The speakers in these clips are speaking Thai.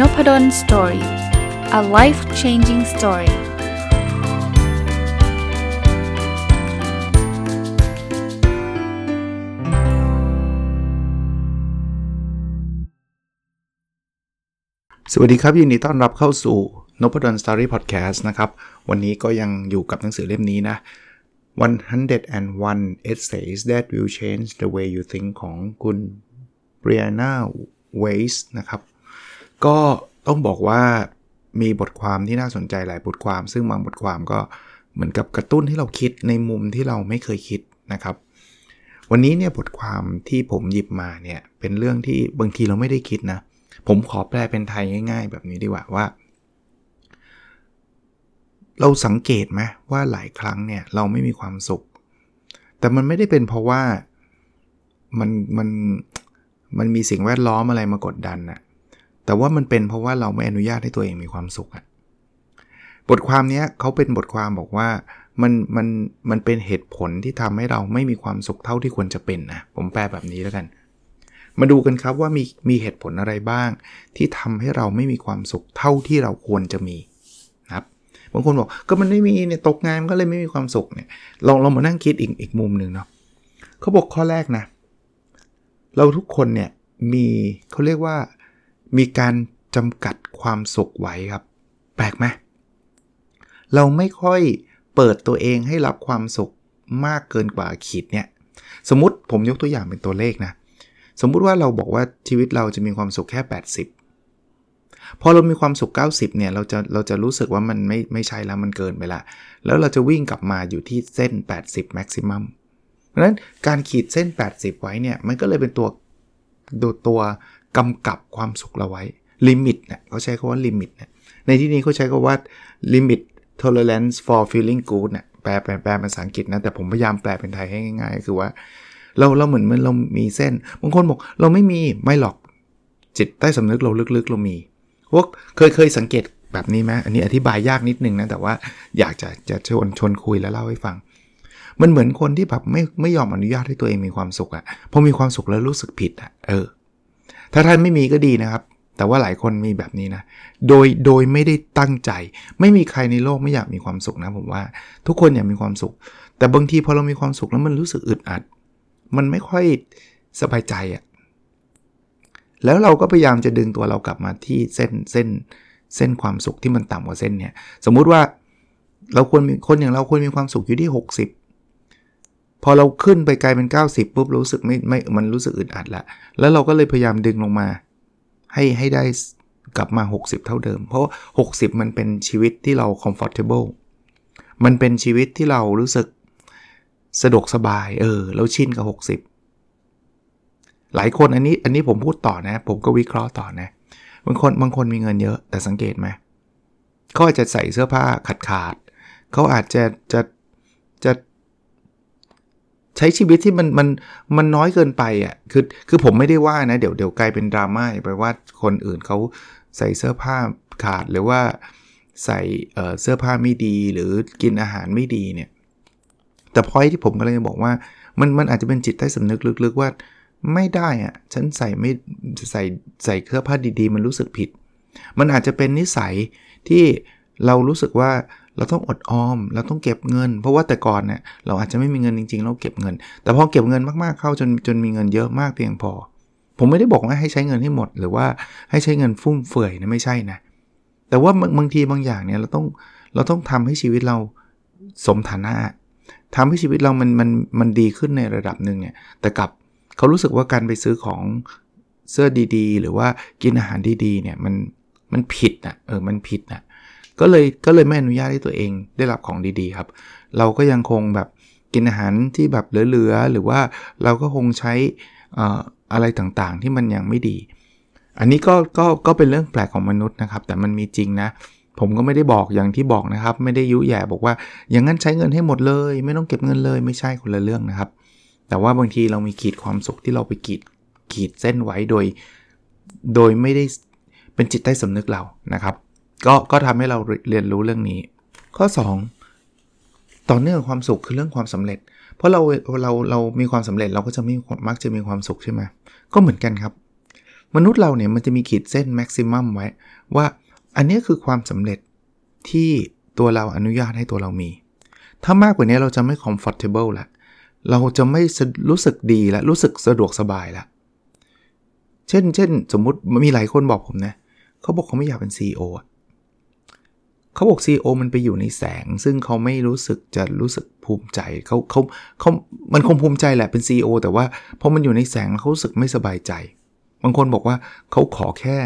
Nopadol's Story a life changing story สวัสดีครับ ยินดีต้อนรับเข้าสู่น p ด d o สตอรี่พอดแคสต์นะครับ วันนี้ก็ยังอยู่กับหนังสือเล่มนี้นะ101 essays that will change the way you think ของคุณ Brianna Weiss นะครับ ก็ต้องบอกว่ามีบทความที่น่าสนใจหลายบทความ ซึ่งบางบทความก็เหมือนกับกระตุ้นให้เราคิดในมุมที่เราไม่เคยคิดนะครับ วันนี้เนี่ยบทความที่ผมหยิบมาเนี่ยเป็นเรื่องที่บางทีเราไม่ได้คิดนะ ผมขอแปลเป็นไทยง่าย ๆ แบบนี้ดีกว่าว่า เราสังเกตไหมว่าหลายครั้งเนี่ยเราไม่มีความสุข แต่มันไม่ได้เป็นเพราะว่ามันมันมันมีสิ่งแวดล้อมอะไรมากดดันนะ แต่ว่ามันเป็นเพราะว่าเราไม่อนุญาตให้ตัวเองมีความสุขอะบทความนี้เขาเป็นบทความบอกว่ามันมันมันเป็นเหตุผลที่ทำให้เราไม่มีความสุขเท่าที่ควรจะเป็นนะผมแปลแบบนี้แล้วกัน มาดูกันครับว่ามีมีเหตุผลอะไรบ้าง ที่ทำให้เราไม่มีความสุขเท่าที่เราควรจะมีนะครับบางคนบอกก็มันไม่มีเนี่ยตกงานก็เลยไม่มีความสุขเนี่ยลองเรามานั่งคิดอีกอีกมุมหนึ่งเนาะเขาบอกข้อแรกนะ เราทุกคนเนี่ยมีเขาเรียกว่า มีการจำกัดความสุขไว้ครับ แปลกไหมเราไม่ค่อยเปิดตัวเองให้รับความสุขมากเกินกว่าขีดเนี่ยสมมติผมยกตัวอย่างเป็นตัวเลขนะ สมมุติว่าเราบอกว่าชีวิตเราจะมีความสุขแค่ 80 พอเรามีความสุข 90เนี่ยเราจะเราจะรู้สึกว่ามันไม่ไม่ใช่แล้วมันเกินไปละ แล้วเราจะวิ่งกลับมาอยู่ที่เส้น 80 maximum เพราะฉะนั้นการขีดเส้น 80 ไว้เนี่ยมันก็เลยเป็นตัวดูตัว กำกับความสุขเราไว้ limit เนี่ยเขาใช้คำว่า limit เนี่ยในที่นี้เขาใช้คำว่า limit tolerance for feeling good เนี่ยแปลแปลแปลภาษาอังกฤษนะ แต่ผมพยายามแปลเป็นไทยให้ง่ายๆ คือว่า เราเราเหมือนมันเรามีเส้น บางคนบอกเราไม่มีไม่หรอกจิตใต้สำนึกเราลึกๆ เรามีพวกเคยเคยสังเกตแบบนี้ไหมอันนี้อธิบายยากนิดนึงนะ แต่ว่าอยากจะจะชวนชวนคุยแล้วเล่าให้ฟัง มันเหมือนคนที่แบบไม่ไม่ยอมอนุญาตให้ตัวเองมีความสุขอะพอมีความสุขแล้วรู้สึกผิดอะเออ ถ้าท่านไม่มีก็ดีนะครับ แต่ว่าหลายคนมีแบบนี้นะ โดยโดยไม่ได้ตั้งใจ ไม่มีใครในโลกไม่อยากมีความสุขนะผมว่า ทุกคนอยากมีความสุข แต่บางทีพอเรามีความสุขแล้วมันรู้สึกอึดอัด มันไม่ค่อยสบายใจอะ่ะแล้วเราก็พยายามจะดึงตัวเรากลับมาที่เส้นเส้นเส้นความสุขที่มันต่ำกว่าเส้นเนี่ย สมมุติว่าเราควรมีคนอย่างเราควรมีความสุขอยู่ที่ 60 พอเราขึ้นไปกลายเป็น 90ปุ๊บรู้สึกไม่ไม่มันรู้สึกอึดอัดละแล้วเราก็เลยพยายามดึงลงมา ให้ให้ได้กลับมา 60 เท่าเดิม เพราะ 60 มันเป็นชีวิตที่เรา comfortable มันเป็นชีวิตที่เรารู้สึกสะดวกสบาย เออ เราชินกับ 60 หลายคนอันนี้อันนี้ผมพูดต่อนะ ผมก็วิเคราะห์ต่อนะบางคนบางคนมีเงินเยอะแต่สังเกตไหมเขาอาจจะใส่เสื้อผ้าขาดขาดเขาอาจจะจะจะ ใช้ชีวิตที่มันมันมันน้อยเกินไปอะคือคือผมไม่ได้ว่านะ เดี๋ยวเดี๋ยวกลายเป็นดราม่าไปว่าคนอื่นเขาใส่เสื้อผ้าขาดหรือว่าใส่เสื้อผ้าไม่ดีหรือกินอาหารไม่ดีเนี่ย แต่พอยที่ผมก็เลยบอกว่ามันมันอาจจะเป็นจิตใต้สำนึกลึกๆว่าไม่ได้อะฉันใส่ไม่ใส่ใส่เสื้อผ้าดีๆ มันรู้สึกผิด มันอาจจะเป็นนิสัยที่เรารู้สึกว่า เราต้องอดออม เราต้องเก็บเงิน เพราะว่าแต่ก่อนเนี่ยเราอาจจะไม่มีเงินจริง ๆ เราเก็บเงิน แต่พอเก็บเงินมากๆเข้าจนจนมีเงินเยอะมากเพียงพอ ผมไม่ได้บอกว่าให้ใช้เงินให้หมด หรือว่าให้ใช้เงินฟุ่มเฟือยนะไม่ใช่นะ แต่ว่าบางทีบางอย่างเนี่ยเราต้องเราต้องทำให้ชีวิตเราสมฐานะทำให้ชีวิตเรามันมันมันดีขึ้นในระดับหนึ่งเนี่ย แต่กับเขารู้สึกว่าการไปซื้อของเสื้อดีๆ หรือว่ากินอาหารดีๆเนี่ยมันมันผิดนะ่ะเออมันผิดนะ่ะ ก็เลยก็เลยไม่อนุญาตให้ตัวเองได้รับของดีๆครับ เราก็ยังคงแบบกินอาหารที่แบบเหลือๆหรือว่าเราก็คงใช้อะไรต่างๆ ที่มันยังไม่ดี อันนี้ก็ก็ก็เป็นเรื่องแปลกของมนุษย์นะครับ แต่มันมีจริงนะ ผมก็ไม่ได้บอกอย่างที่บอกนะครับ ไม่ได้ยุแย่บอกว่า อย่างนั้นใช้เงินให้หมดเลย ไม่ต้องเก็บเงินเลยไม่ใช่คนละเรื่องนะครับ แต่ว่าบางทีเรามีขีดความสุขที่เราไปขีดขีดเส้นไว้โดย โดยไม่ได้เป็นจิตใต้สำนึกเรานะครับ ก็ก็ทำให้เราเรียนรู้เรื่องนี้ ข้อ 2 ต่อเนื่องความสุขคือเรื่องความสำเร็จ เพราะเราเราเรามีความสำเร็จเราก็จะมีมักจะมีความสุขใช่ไหมก็เหมือนกันครับ มนุษย์เราเนี่ยมันจะมีขีดเส้นแม็กซิมัมไว้ ว่าอันนี้คือความสำเร็จที่ตัวเราอนุญาตให้ตัวเรามี ถ้ามากกว่านี้เราจะไม่ comfortable ละเราจะไม่รู้สึกดีและรู้สึกสะดวกสบายละเช่นเช่นสมมุติมีหลายคนบอกผมนะเขาบอกเขาไม่อยากเป็น CEO อะ เขาบอก CEO มันไปอยู่ในแสง ซึ่งเขาไม่รู้สึกจะรู้สึกภูมิใจเขาเขาเขามันคงภูมิใจแหละเป็น CEO แต่ว่าพอมันอยู่ในแสงเขารู้สึกไม่สบายใจ บางคนบอกว่าเขาขอแค่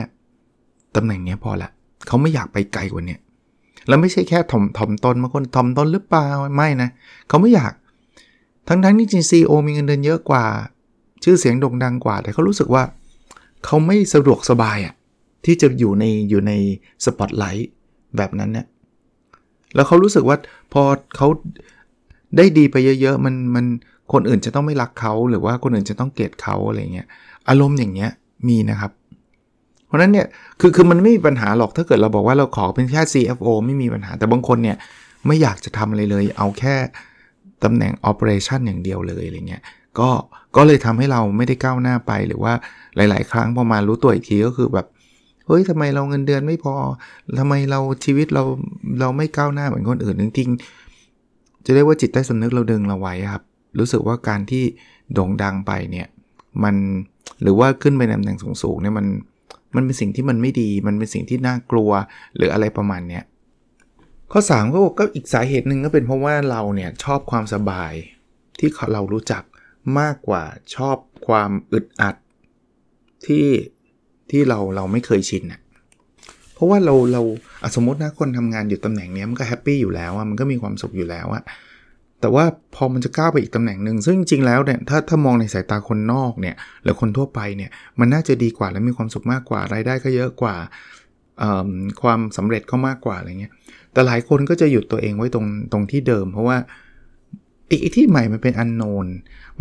ตำแหน่งนี้พอละเขาไม่อยากไปไกลกว่านี้แล้วไม่ใช่แค่ถ่อมถ่อมตนบางคนถ่อมตนหรือเปล่าไม่นะเขาไม่อยาก ทั้งทั้งที่จริงซีโอมีเงินเดือนเยอะกว่า ชื่อเสียงโด่งดังกว่า แต่เขารู้สึกว่า เขาไม่สะดวกสบายอะที่จะอยู่ในอยู่ในสปอตไลท์ แบบนั้นเนี่ย แล้วเขารู้สึกว่าพอเขาได้ดีไปเยอะๆ มันมันคนอื่นจะต้องไม่รักเขาหรือว่าคนอื่นจะต้องเกลียดเขาอะไรเงี้ย อารมณ์อย่างเงี้ยมีนะครับ เพราะนั้นเนี่ยคือคือมันไม่มีปัญหาหรอกถ้าเกิดเราบอกว่าเราขอเป็นแค่ CFO ไม่มีปัญหาแต่บางคนเนี่ยไม่อยากจะทำอะไรเลย เอาแค่ตำแหน่ง Operation อย่างเดียวเลยอะไรเงี้ยก็ก็เลยทำให้เราไม่ได้ก้าวหน้าไปหรือว่าหลาย ๆ ครั้งพอมารู้ตัวอีกทีก็คือแบบ เฮ้ยทำไมเราเงินเดือนไม่พอทำไมเราชีวิตเราเราไม่ก้าวหน้าเหมือนคนอื่นจริงๆจะเรียกว่าจิตใต้สำนึกเราดึงเราไว้ครับ รู้สึกว่าการที่โด่งดังไปเนี่ยมันหรือว่าขึ้นไปในตำแหน่งสูงๆเนี่ยมันมันเป็นสิ่งที่มันไม่ดี มันเป็นสิ่งที่น่ากลัวหรืออะไรประมาณเนี้ยข้อ3ก็ก็อีกสาเหตุหนึ่งก็เป็นเพราะว่าเราเนี่ยชอบความสบายที่เรารู้จักมากกว่าชอบความอึดอัดที่ ที่เราเราไม่เคยชินอะเพราะว่าเราเราสมมตินะคนทำงานอยู่ตำแหน่งนี้มันก็ happy อยู่แล้วอะมันก็มีความสุขอยู่แล้วอะแต่ว่าพอมันจะก้าวไปอีกตำแหน่งหนึ่งซึ่งจริงแล้วเนี่ยถ้าถ้ามองในสายตาคนนอกเนี่ยหรือคนทั่วไปเนี่ยมันน่าจะดีกว่าและมีความสุขมากกว่ารายได้ก็เยอะกว่าความสำเร็จก็มากกว่าอะไรเงี้ยแต่หลายคนก็จะหยุดตัวเองไว้ตรงตรงที่เดิม เพราะว่าอีกที่ใหม่มันเป็นอันโนน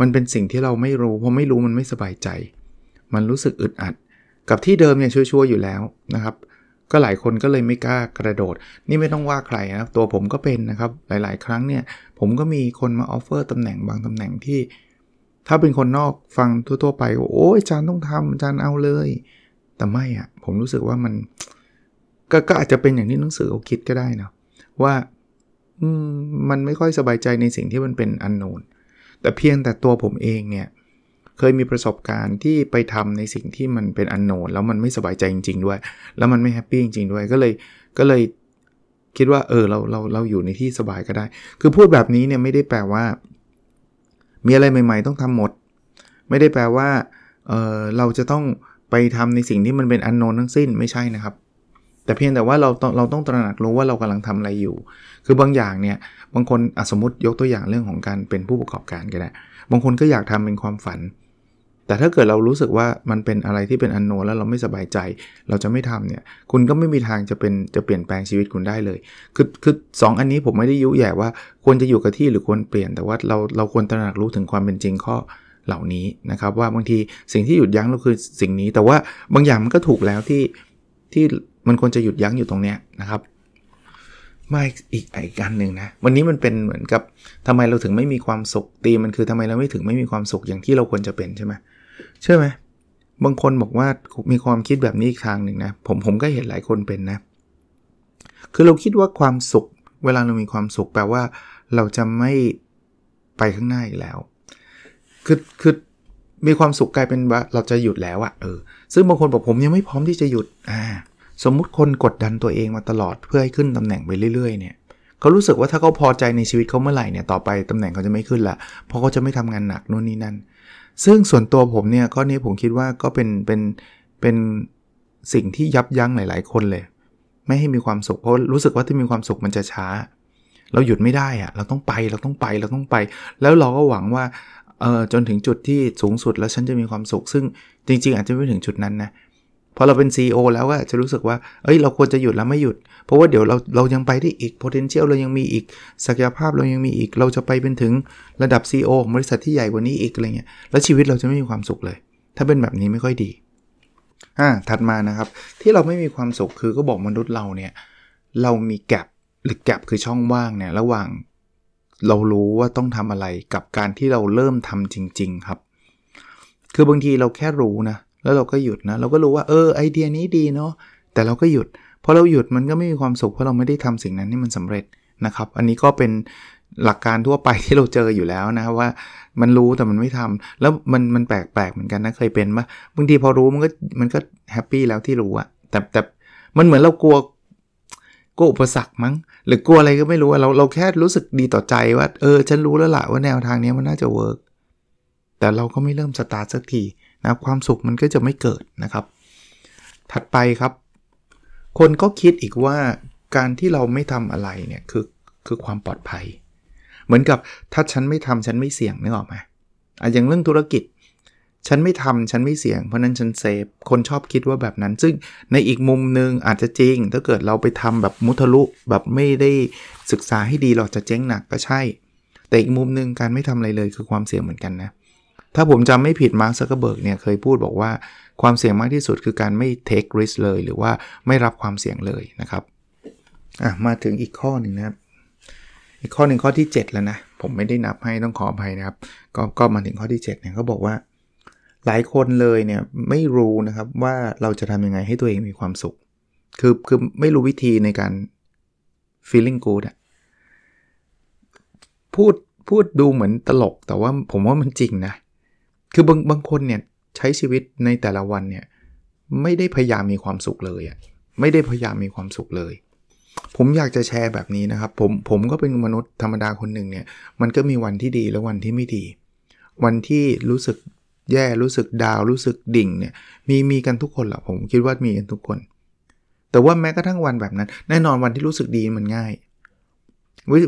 มันเป็นสิ่งที่เราไม่รู้พอไม่รู้มันไม่สบายใจ มันรู้สึกอึดอัด กับที่เดิมเนี่ย sure อยู่แล้วนะครับ ก็หลายคนก็เลยไม่กล้ากระโดด นี่ไม่ต้องว่าใครนะตัวผมก็เป็นนะครับหลาย ๆ ครั้งเนี่ยผมก็มีคนมา offer ตำแหน่งบางตำแหน่งที่ ถ้าเป็นคนนอกฟังทั่ว ๆ ไปโอ้ยจารย์ต้องทำอาจารย์เอาเลย แต่ไม่อะ่ะผมรู้สึกว่ามันกก็อาจจะเป็นอย่างที่หนังสือเขาคิดก็ได้นะว่ามันไม่ค่อยสบายใจในสิ่งที่มันเป็นอันโนนแต่เพียงแต่ตัวผมเองเนี่ย เคยมีประสบการณ์ที่ไปทำในสิ่งที่มันเป็นอันโนนแล้วมันไม่สบายใจจริง ๆ ด้วย แล้วมันไม่แฮปปี้จริง ๆ ด้วยก็เลยก็เลยคิดว่าเออเราเราเราอยู่ในที่สบายก็ได้ คือพูดแบบนี้เนี่ยไม่ได้แปลว่า มีอะไรใหม่ ๆ ต้องทำหมด ไม่ได้แปลว่าเออเราจะต้องไปทำในสิ่งที่มันเป็นอันโนนทั้งสิ้นไม่ใช่นะครับ แต่เพียงแต่ว่าเราต้องเราต้องตระหนักรู้ว่าเรากำลังทำอะไรอยู่ คือบางอย่างเนี่ยบางคนสมมติยกตัวอย่างเรื่องของการเป็นผู้ประกอบการก็ได้บางคนก็อยากทำเป็นความฝัน แต่ถ้าเกิดเรารู้สึกว่ามันเป็นอะไรที่เป็นอันโนแล้วเราไม่สบายใจ เราจะไม่ทำเนี่ย คุณก็ไม่มีทางจะเป็นจะเปลี่ยนแปลงชีวิตคุณได้เลย คือคือสอ,อันนี้ผมไม่ได้ยุแย่ว่าควรจะอยู่กับที่หรือควรเปลี่ยน แต่ว่าเราเราควรตระหนักรู้ถึงความเป็นจริงข้อเหล่านี้นะครับ ว่าบางทีสิ่งที่หยุดยั้งเราคือสิ่งนี้ แต่ว่าบางอย่างมันก็ถูกแล้วที่ที่มันควรจะหยุดยั้งอยู่ตรงเนี้ยนะครับมาอีกอีกการหนึ่งนะ วันนี้มันเป็นเหมือนกับทำไมเราถึงไม่มีความสุขตีมันคือทำไมเราไม่ถึงไม่มีความสุขอย่างที่เราควรจะเป็นใช่ไหม เชื่อไหมบางคนบอกว่ามีความคิดแบบนี้อีกทางหนึ่งนะผมผมก็เห็นหลายคนเป็นนะ คือเราคิดว่าความสุข เวลาเรามีความสุขแปลว่า เราจะไม่ไปข้างหน้าอีกแล้ว คือคือมีความสุขกลายเป็นว่าเราจะหยุดแล้วอะเออซึ่งบางคนบอกผมยังไม่พร้อมที่จะหยุดอ่าสมมุติคนกดดันตัวเองมาตลอดเพื่อให้ขึ้นตำแหน่งไปเรื่อยๆเนี่ยเขารู้สึกว่าถ้าเขาพอใจในชีวิตเขาเมื่อไหร่เนี่ยต่อไปตำแหน่งเขาจะไม่ขึ้นละเพราะเขาจะไม่ทำงานหนักนู่นนี่นั่น ซึ่งส่วนตัวผมเนี่ยข้อนี้ผมคิดว่าก็เป็นเป็นเป็นสิ่งที่ยับยั้งหลาย ๆ คนเลย ไม่ให้มีความสุขเพราะรู้สึกว่าที่มีความสุขมันจะช้า เราหยุดไม่ได้อะเราต้องไปเราต้องไปเราต้องไป แล้วเราก็หวังว่าเออจนถึงจุดที่สูงสุดแล้วฉันจะมีความสุข ซึ่งจริง ๆ อาจจะไม่ถึงจุดนั้นนะ พอเราเป็น CEO แล้วก็จะรู้สึกว่า เอ้ย เราควรจะหยุดแล้วไม่หยุด เพราะว่าเดี๋ยวเราเรายังไปได้อีก potential เรายังมีอีก ศักยภาพเรายังมีอีก เราจะไปเป็นถึงระดับ CEO ของบริษัทที่ใหญ่กว่านี้อีกอะไรเงี้ย แล้วชีวิตเราจะไม่มีความสุขเลย ถ้าเป็นแบบนี้ไม่ค่อยดีอ่าถัดมานะครับ ที่เราไม่มีความสุขคือก็บอกมนุษย์เราเนี่ย เรามีแกลบหรือแกลบคือช่องว่างเนี่ยระหว่างเรารู้ว่าต้องทำอะไรกับการที่เราเริ่มทำจริง ๆ ครับ คือบางทีเราแค่รู้นะ แล้วเราก็หยุดนะ เราก็รู้ว่าเออไอเดียนี้ดีเนาะแต่เราก็หยุดพอเราหยุดมันก็ไม่มีความสุขเพราะเราไม่ได้ทำสิ่งนั้นให้มันสำเร็จนะครับ อันนี้ก็เป็นหลักการทั่วไปที่เราเจออยู่แล้วนะว่ามันรู้แต่มันไม่ทำแล้วมันมันแปลกๆเหมือนกันนะเคยเป็นปะบางทีพอรู้มันก็มันก็ happy แล้วที่รู้อะแต่แต่มันเหมือนเรากลัวกลัวอุปสรรคมั้ง หรือกลัวอะไรก็ไม่รู้เราเราแค่รู้สึกดีต่อใจว่า เออ ฉันรู้แล้วล่ะว่าแนวทางนี้มันน่าจะ work แต่เราก็ไม่เริ่มสตาร์ทสักที นะความสุขมันก็จะไม่เกิดนะครับ ถัดไปครับ คนก็คิดอีกว่าการที่เราไม่ทำอะไรเนี่ยคือคือความปลอดภัย เหมือนกับถ้าฉันไม่ทำฉันไม่เสี่ยงนึกออกไหมอะอย่างเรื่องธุรกิจ ฉันไม่ทำฉันไม่เสี่ยงเพราะนั้นฉัน safe คนชอบคิดว่าแบบนั้น ซึ่งในอีกมุมหนึ่งอาจจะจริง ถ้าเกิดเราไปทำแบบมุทะลุแบบไม่ได้ศึกษาให้ดีเราจะเจ๊งหนักก็ใช่ แต่อีกมุมหนึ่งการไม่ทำอะไรเลยคือความเสี่ยงเหมือนกันนะ ถ้าผมจำไม่ผิดมาร์คซักเกอร์เบิร์กเนี่ยเคยพูดบอกว่าความเสี่ยงมากที่สุดคือการไม่ take risk เลย หรือว่าไม่รับความเสี่ยงเลยนะครับอะมาถึงอีกข้อหนึ่งนะครับ อีกข้อหนึ่งข้อที่ 7 แล้วนะ ผมไม่ได้นับให้ต้องขออภัยนะครับ ก็ก็มาถึงข้อที่ 7เนี่ยเขาบอกว่า หลายคนเลยเนี่ยไม่รู้นะครับว่าเราจะทำยังไงให้ตัวเองมีความสุข คือคือไม่รู้วิธีในการ feeling good อะพูดพูดดูเหมือนตลกแต่ว่าผมว่ามันจริงนะ คือบางบางคนเนี่ยใช้ชีวิตในแต่ละวันเนี่ยไม่ได้พยายามมีความสุขเลยอะไม่ได้พยายามมีความสุขเลย ผมอยากจะแชร์แบบนี้นะครับ ผมผมก็เป็นมนุษย์ธรรมดาคนหนึ่งเนี่ยมันก็มีวันที่ดีและวันที่ไม่ดี วันที่รู้สึกแย่รู้สึกดาวรู้สึกดิ่งเนี่ยมีมีกันทุกคนแหละผมคิดว่ามีกันทุกคน แต่ว่าแม้กระทั่งวันแบบนั้น แน่นอนวันที่รู้สึกดีมันง่าย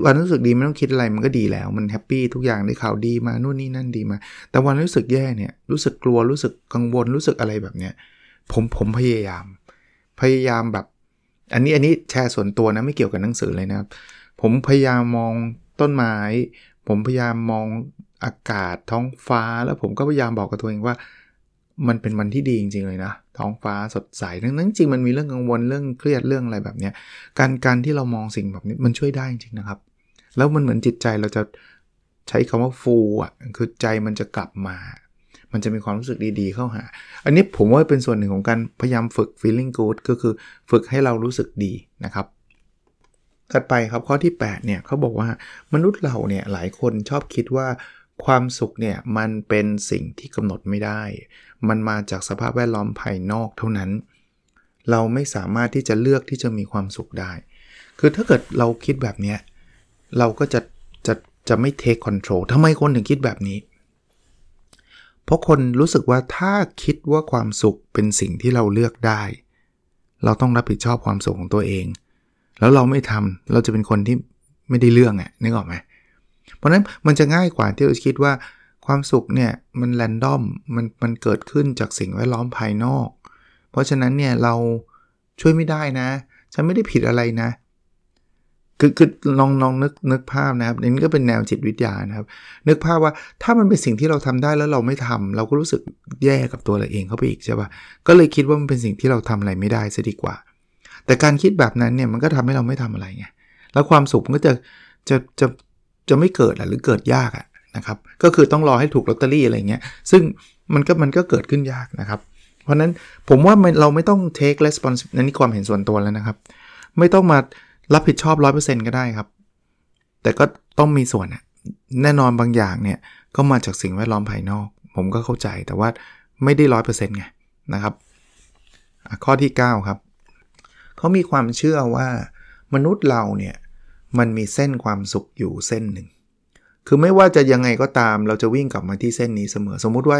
วันรู้สึกดีไม่ต้องคิดอะไรมันก็ดีแล้ว มันแฮปปี้ทุกอย่างได้ข่าวดีมานู่นนี่นั่นดีมา แต่วันรู้สึกแย่เนี่ยรู้สึกกลัวรู้สึกกังวลรู้สึกอะไรแบบเนี้ยผมผมพยายาม พยายามแบบ อันนี้อันนี้แชร์ส่วนตัวนะไม่เกี่ยวกับหนังสือเลยนะครับ ผมพยายามมองต้นไม้ ผมพยายามมองอากาศท้องฟ้าแล้วผมก็พยายามบอกกับตัวเองว่า มันเป็นวันที่ดีจริง ๆ เลยนะ ท้องฟ้าสดใสทั้งนั้นจริงมันมีเรื่องกังวลเรื่องเครียดเรื่องอะไรแบบนี้การการที่เรามองสิ่งแบบนี้มันช่วยได้จริงๆนะครับ แล้วมันเหมือนจิตใจเราจะใช้คำว่าฟูอะคือใจมันจะกลับมา มันจะมีความรู้สึกดีๆเข้าหา อันนี้ผมว่าเป็นส่วนหนึ่งของการพยายามฝึก feeling good ก็คือฝึกให้เรารู้สึกดีนะครับถัดไปครับข้อที่ 8เนี่ยเขาบอกว่ามนุษย์เราเนี่ยหลายคนชอบคิดว่า ความสุขเนี่ยมันเป็นสิ่งที่กำหนดไม่ได้ มันมาจากสภาพแวดล้อมภายนอกเท่านั้น เราไม่สามารถที่จะเลือกที่จะมีความสุขได้ คือถ้าเกิดเราคิดแบบนี้เราก็จะจะจะไม่ take control ทำไมคนถึงคิดแบบนี้ เพราะคนรู้สึกว่าถ้าคิดว่าความสุขเป็นสิ่งที่เราเลือกได้ เราต้องรับผิดชอบความสุขของตัวเอง แล้วเราไม่ทำเราจะเป็นคนที่ไม่ได้เรื่องอะนึกออกไหมเพราะนั้นมันจะง่ายกว่าที่เราคิดว่าความสุขเนี่ยมันแรนดอมมันมันเกิดขึ้นจากสิ่งแวดล้อมภายนอก เพราะฉะนั้นเนี่ยเราช่วยไม่ได้นะ ฉันไม่ได้ผิดอะไรนะ คือคือลองลองนึกนึกภาพนะครับนี่ก็เป็นแนวจิตวิทยานะครับ นึกภาพว่าถ้ามันเป็นสิ่งที่เราทำได้แล้วเราไม่ทำเราก็รู้สึกแย่กับตัวเราเองเข้าไปอีกใช่ปะก็เลยคิดว่ามันเป็นสิ่งที่เราทำอะไรไม่ได้ซะดีกว่า แต่การคิดแบบนั้นเนี่ยมันก็ทำให้เราไม่ทำอะไรไงแล้วความสุขมันก็จะจะจะ จะไม่เกิดหรือเกิดยากนะครับ ก็คือต้องรอให้ถูกลอตเตอรี่อะไรเงี้ย ซึ่งมันก็มันก็เกิดขึ้นยากนะครับ เพราะนั้นผมว่าเราไม่ต้อง take responsibility นี่ความเห็นส่วนตัวแล้วนะครับ ไม่ต้องมารับผิดชอบ 100%ก็ได้ครับ แต่ก็ต้องมีส่วนแน่นอนบางอย่างเนี่ยก็มาจากสิ่งแวดล้อมภายนอก ผมก็เข้าใจแต่ว่าไม่ได้ร้อยเปอร์เซ็นต์ไงนะครับ ข้อที่ 9 ครับ เขามีความเชื่อว่ามนุษย์เราเนี่ย มันมีเส้นความสุขอยู่เส้นหนึ่ง คือไม่ว่าจะยังไงก็ตามเราจะวิ่งกลับมาที่เส้นนี้เสมอ สมมุติว่า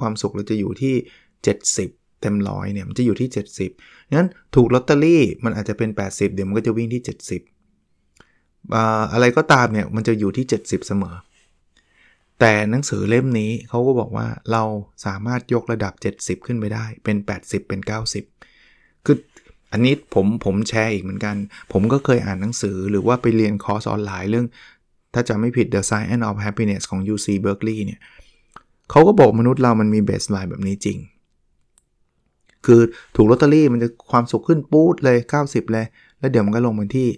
ความสุขเราจะอยู่ที่ 70 เต็มร้อยเนี่ยมันจะอยู่ที่ 70งั้นถูกลอตเตอรี่มันอาจจะเป็น 80 เดี๋ยวมันก็จะวิ่งที่ 70อะไรก็ตามเนี่ยมันจะอยู่ที่ 70 เสมอ แต่หนังสือเล่มนี้เขาก็บอกว่าเราสามารถยกระดับ 70 ขึ้นไปได้เป็น 80 เป็น 90 คือ อันนี้ผมผมแชร์อีกเหมือนกัน ผมก็เคยอ่านหนังสือหรือว่าไปเรียนคอร์สออนไลน์เรื่อง ถ้าจำไม่ผิด The Science of Happiness ของ UC Berkeley เนี่ยเขาก็บอกมนุษย์เรามันมี baseline แบบนี้จริง คือถูกลอตเตอรี่มันจะความสุขขึ้นปู๊ดเลย 90 เลย แล้วเดี๋ยวมันก็ลงมาที่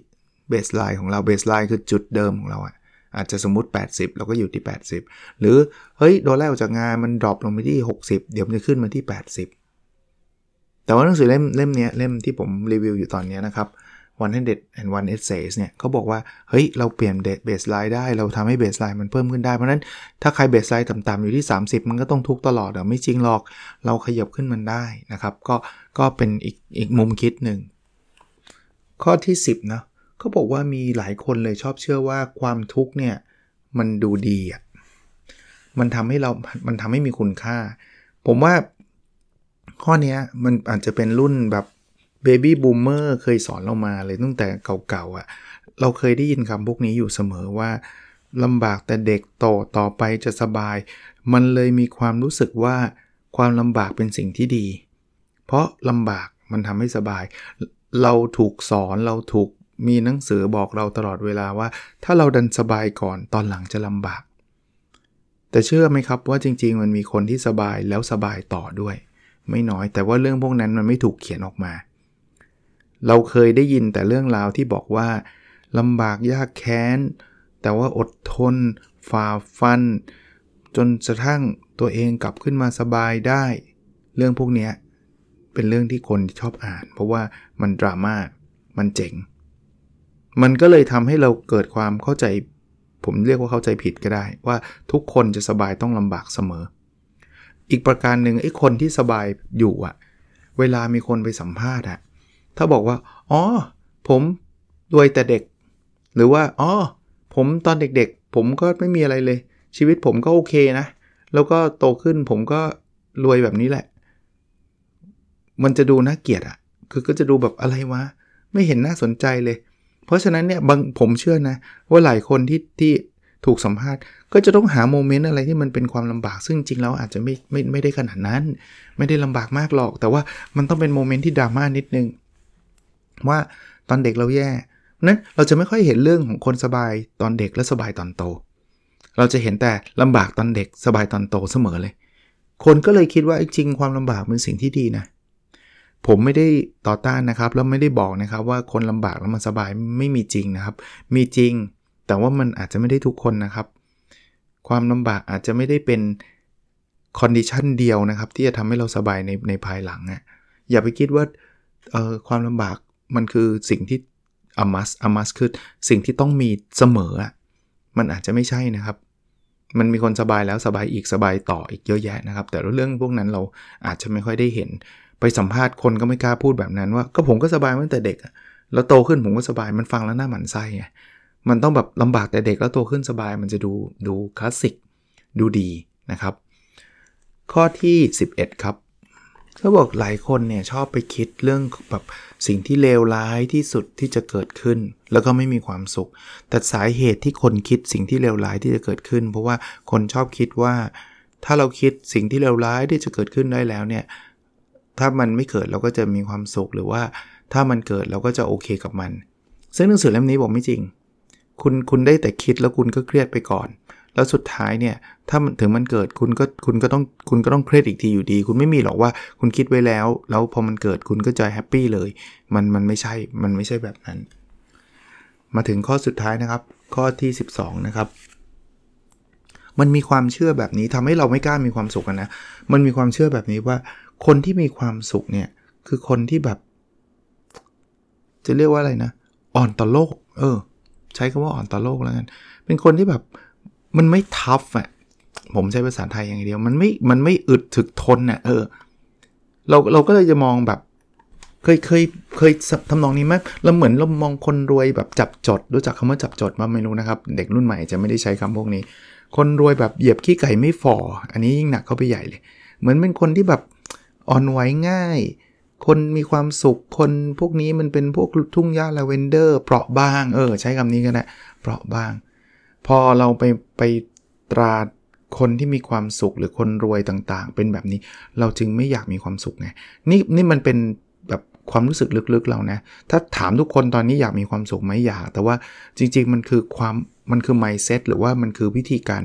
baseline ของเรา baseline คือจุดเดิมของเราอะอาจจะสมมติ 80 เราก็อยู่ที่ 80 หรือเฮ้ยโดนไล่ออกจากงานมัน drop ลงไปที่ 60 เดี๋ยวมันจะขึ้นมาที่ 80 แต่ว่าหนังสือเล่มเล่มนี้เล่มที่ผมรีวิวอยู่ตอนนี้นะครับ one hundred and one essays เนี่ยเขาบอกว่า เฮ้ย เราเปลี่ยน baseline ได้ เราทำให้ baseline มันเพิ่มขึ้นได้ เพราะนั้นถ้าใคร baseline ต่ำๆอยู่ที่ 30 มันก็ต้องทุกข์ตลอดเดี๋ยวไม่จริงหรอก เราขยับขึ้นมันได้นะครับ ก็ก็เป็นอีกอีกมุมคิดหนึ่ง ข้อที่ 10นะเขาบอกว่ามีหลายคนเลยชอบเชื่อว่าความทุกข์เนี่ยมันดูดีอะมันทำให้เรา มันทำให้มีคุณค่า ผมว่า ข้อนี้มันอาจจะเป็นรุ่นแบบเบบี้บูมเมอร์เคยสอนเรามาเลยตั้งแต่เก่าๆอะ่ะ เราเคยได้ยินคำพวกนี้อยู่เสมอว่าลำบากแต่เด็กโตต่อไปจะสบาย มันเลยมีความรู้สึกว่าความลำบากเป็นสิ่งที่ดี เพราะลำบากมันทำให้สบาย เราถูกสอนเราถูกมีหนังสือบอกเราตลอดเวลาว่า ถ้าเราดันสบายก่อนตอนหลังจะลำบาก แต่เชื่อไหมครับว่าจริง ๆ มันมีคนที่สบายแล้วสบายต่อด้วย ไม่น้อย แต่ว่าเรื่องพวกนั้นมันไม่ถูกเขียนออกมา เราเคยได้ยินแต่เรื่องราวที่บอกว่าลำบากยากแค้น แต่ว่าอดทนฝ่าฟัน จนกระทั่งตัวเองกลับขึ้นมาสบายได้ เรื่องพวกนี้เป็นเรื่องที่คนชอบอ่าน เพราะว่ามันดราม่ามันเจ๋ง มันก็เลยทำให้เราเกิดความเข้าใจ ผมเรียกว่าเข้าใจผิดก็ได้ ว่าทุกคนจะสบายต้องลำบากเสมอ อีกประการหนึ่งไอ้คนที่สบายอยู่อะเวลามีคนไปสัมภาษณ์อะถ้าบอกว่า อ๋อ ผมรวยแต่เด็ก หรือว่า อ๋อ ผมตอนเด็กๆ ผมก็ไม่มีอะไรเลย ชีวิตผมก็โอเคนะ แล้วก็โตขึ้นผมก็รวยแบบนี้แหละ มันจะดูน่าเกลียดอะ่ะคือก็จะดูแบบอะไรวะ ไม่เห็นน่าสนใจเลย เพราะฉะนั้นเนี่ยบางผมเชื่อนะ ว่าหลายคนที่ที่ ถูกสัมภาษณ์ ก็จะต้องหา moment อะไรที่มันเป็นความลำบากซึ่งจริงแล้วอาจจะไม่ไม่ไม่ได้ขนาดนั้น ไม่ได้ลำบากมากหรอก แต่ว่ามันต้องเป็น moment ที่ดราม่านิดนึง ว่าตอนเด็กเราแย่นั้นเราจะไม่ค่อยเห็นเรื่องของคนสบายตอนเด็กและสบายตอนโต เราจะเห็นแต่ลำบากตอนเด็กสบายตอนโตเสมอเลย คนก็เลยคิดว่าจริงความลำบากเป็นสิ่งที่ดีนะผมไม่ได้ต่อต้านนะครับ แล้วไม่ได้บอกนะครับว่าคนลำบากแล้วมันสบายไม่มีจริงนะครับ มีจริง แต่ว่ามันอาจจะไม่ได้ทุกคนนะครับ ความลำบากอาจจะไม่ได้เป็น condition เดียวนะครับ ที่จะทำให้เราสบายในในภายหลังอะ่ะอย่าไปคิดว่าความลำบากมันคือสิ่งที่อมัสอมัสคือสิ่งที่ต้องมีเสมออะมันอาจจะไม่ใช่นะครับ มันมีคนสบายแล้วสบายอีกสบายต่ออีกเยอะแยะนะครับ แต่เรื่องพวกนั้นเราอาจจะไม่ค่อยได้เห็น ไปสัมภาษณ์คนก็ไม่กล้าพูดแบบนั้นว่า ก็ผมก็สบายมาตั้งแต่เด็กแล้วโตขึ้นผมก็สบายมันฟังแล้วหน้าหมันไส้ไง มันต้องแบบลำบากแต่เด็กแล้วโตขึ้นสบายมันจะดูดูคลาสสิกดูดีนะครับ ข้อที่ 11 ครับเขาบอกหลายคนเนี่ยชอบไปคิดเรื่องแบบสิ่งที่เลวร้ายที่สุดที่จะเกิดขึ้น แล้วก็ไม่มีความสุข แต่สาเหตุที่คนคิดสิ่งที่เลวร้ายที่จะเกิดขึ้น เพราะว่าคนชอบคิดว่า ถ้าเราคิดสิ่งที่เลวร้ายที่จะเกิดขึ้นได้แล้วเนี่ยถ้ามันไม่เกิดเราก็จะมีความสุขหรือว่า ถ้ามันเกิดเราก็จะโอเคกับมัน ซึ่งหนังสือเล่มนี้บอกไม่จริง คุณคุณได้แต่คิดแล้วคุณก็เครียดไปก่อน แล้วสุดท้ายเนี่ยถ้าถึงมันเกิดคุณก็คุณก็ต้องคุณก็ต้องเครียดอีกทีอยู่ดี คุณไม่มีหรอกว่าคุณคิดไว้แล้ว แล้วพอมันเกิดคุณก็จะแฮปปี้เลย มันมันไม่ใช่มันไม่ใช่แบบนั้น มาถึงข้อสุดท้ายนะครับ ข้อที่ 12 นะครับมันมีความเชื่อแบบนี้ทำให้เราไม่กล้ามีความสุขนะ มันมีความเชื่อแบบนี้ว่า คนที่มีความสุขเนี่ยคือคนที่แบบ จะเรียกว่าอะไรนะ อ่อนต่อโลก เออ ใช้คำว่าอ่อนต่อโลกแล้วกัน เป็นคนที่แบบมันไม่ทัฟอะ ผมใช้ภาษาไทยอย่างเดียว มันไม่ มันไม่อึดถึกทนอะ เออ เราเราก็เลยจะมองแบบ เคยเคยเคยทำนองนี้ไหมเราเหมือนเรามองคนรวยแบบจับจด รู้จักคำว่าจับจดมาไม่รู้นะครับ เด็กรุ่นใหม่จะไม่ได้ใช้คำพวกนี้ คนรวยแบบเหยียบขี้ไก่ไม่ฝ่อ อันนี้ยิ่งหนักเข้าไปใหญ่เลย เหมือนเป็นคนที่แบบอ่อนไหวง่าย คนมีความสุขคนพวกนี้มันเป็นพวกทุ่งหญ้าลาเวนเดอร์เปราะบาง เออ ใช้คำนี้ก็ได้เปราะบาง พอเราไปไปตราคนที่มีความสุขหรือคนรวยต่างๆ เป็นแบบนี้ เราจึงไม่อยากมีความสุขไงนี่นี่มันเป็นแบบความรู้สึกลึกๆเรานะ ถ้าถามทุกคนตอนนี้อยากมีความสุขไหมอยาก แต่ว่าจริง ๆ มันคือความมันคือ mindset หรือว่ามันคือวิธีการ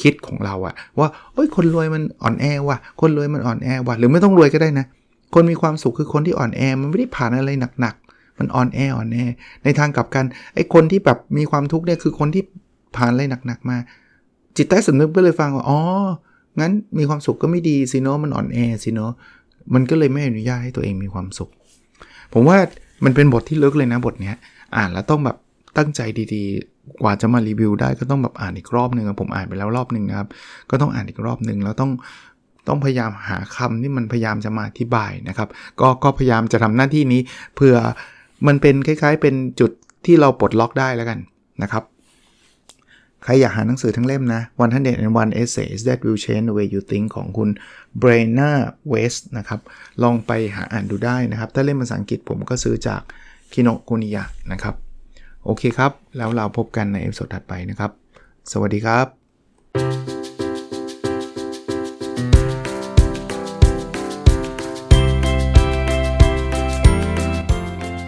คิดของเราอะว่าโอ้ยคนรวยมันอ่อนแอว่ะ คนรวยมันอ่อนแอว่ะ หรือไม่ต้องรวยก็ได้นะ คนมีความสุขคือคนที่อ่อนแอมันไม่ได้ผ่านอะไรหนักๆ มันอ่อนแออ่อนแอในทางกลับกันไอ้คนที่แบบมีความทุกข์เนี่ยคือคนที่ผ่านอะไรหนักๆมา จิตใต้สำนึกก็เลยฟังว่าอ๋องั้นมีความสุขก็ไม่ดีสิเนาะมันอ่อนแอสิเนาะมันก็เลยไม่อนุญาตให้ตัวเองมีความสุข ผมว่ามันเป็นบทที่ลึกเลยนะบทเนี้ยอ่านแล้วต้องแบบตั้งใจดีๆ กว่าจะมารีวิวได้ก็ต้องแบบอ่านอีกรอบหนึ่งผมอ่านไปแล้วรอบหนึ่งนะครับ ก็ต้องอ่านอีกรอบหนึ่งแล้วต้อง ต้องพยายามหาคำที่มันพยายามจะมาอธิบายนะครับ ก็ก็พยายามจะทำหน้าที่นี้เพื่อมันเป็นคล้าย ๆ เป็นจุดที่เราปลดล็อกได้แล้วกันนะครับใครอยากหาหนังสือทั้งเล่มนะ 101 Essays That Will Change the Way You Think ของคุณ b r a n a West นะครับ ลองไปหาอ่านดูได้นะครับ ถ้าเล่มภาษาอังกฤษผมก็ซื้อจากคิโนคุนิยะนะครับ โอเคครับ แล้วเราพบกันใน episode ถัดไปนะครับ สวัสดีครับ